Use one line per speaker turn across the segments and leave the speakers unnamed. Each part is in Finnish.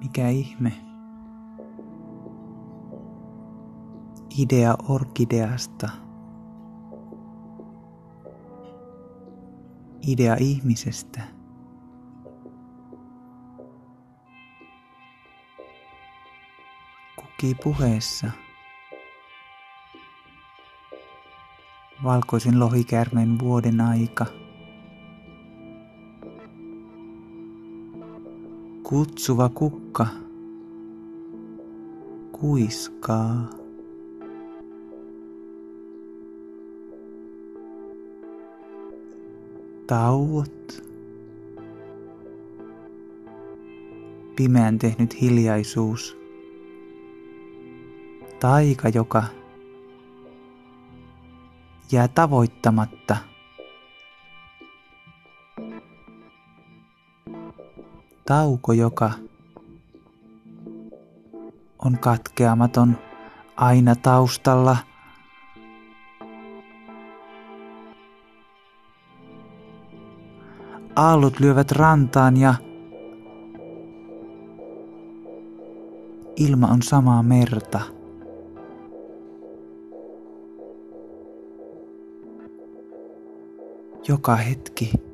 Mikä ihme? Idea orkideasta. Idea ihmisestä. Kuki puheessa. Valkoisen lohikäärmeen vuoden aika. Kutsuva kukka kuiskaa. Tauot. Pimeän tehnyt hiljaisuus. Taika, joka jää tavoittamatta. Tauko, joka on katkeamaton aina taustalla. Aallot lyövät rantaan ja ilma on samaa merta. Joka hetki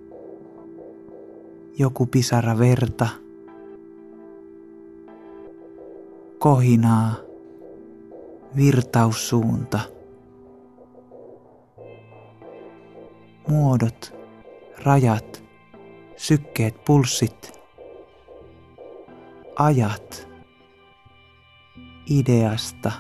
joku pisara verta. Kohinaa, virtaussuunta. Muodot, rajat, sykkeet, pulssit, ajat ideasta.